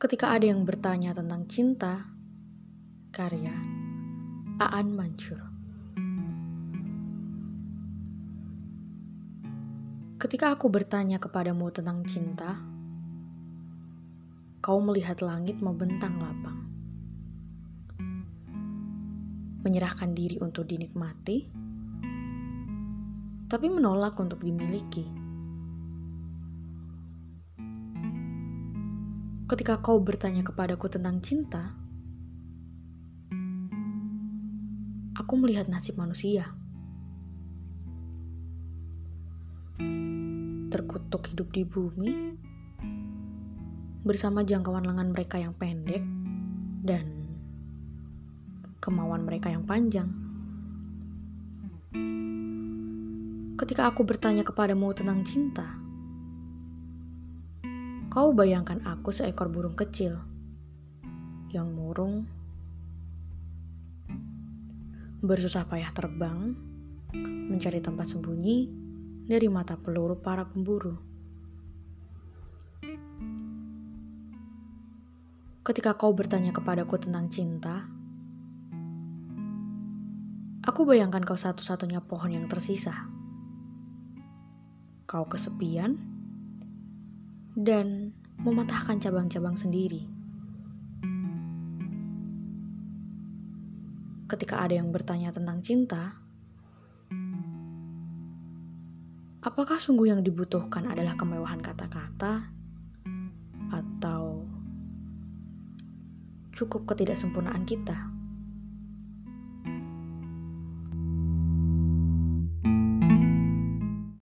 Ketika ada yang bertanya tentang cinta, karya Aan Mansur. Ketika aku bertanya kepadamu tentang cinta, kau melihat langit membentang lapang. Menyerahkan diri untuk dinikmati, tapi menolak untuk dimiliki. Ketika kau bertanya kepadaku tentang cinta, aku melihat nasib manusia. Terkutuk hidup di bumi bersama jangkauan lengan mereka yang pendek dan kemauan mereka yang panjang. Ketika aku bertanya kepadamu tentang cinta, kau bayangkan aku seekor burung kecil yang murung, bersusah payah terbang, mencari tempat sembunyi dari mata peluru para pemburu. Ketika kau bertanya kepadaku tentang cinta, aku bayangkan kau satu-satunya pohon yang tersisa kau kesepian, dan mematahkan cabang-cabang sendiri. Ketika ada yang bertanya tentang cinta, apakah sungguh yang dibutuhkan adalah kemewahan kata-kata atau cukup ketidaksempurnaan kita?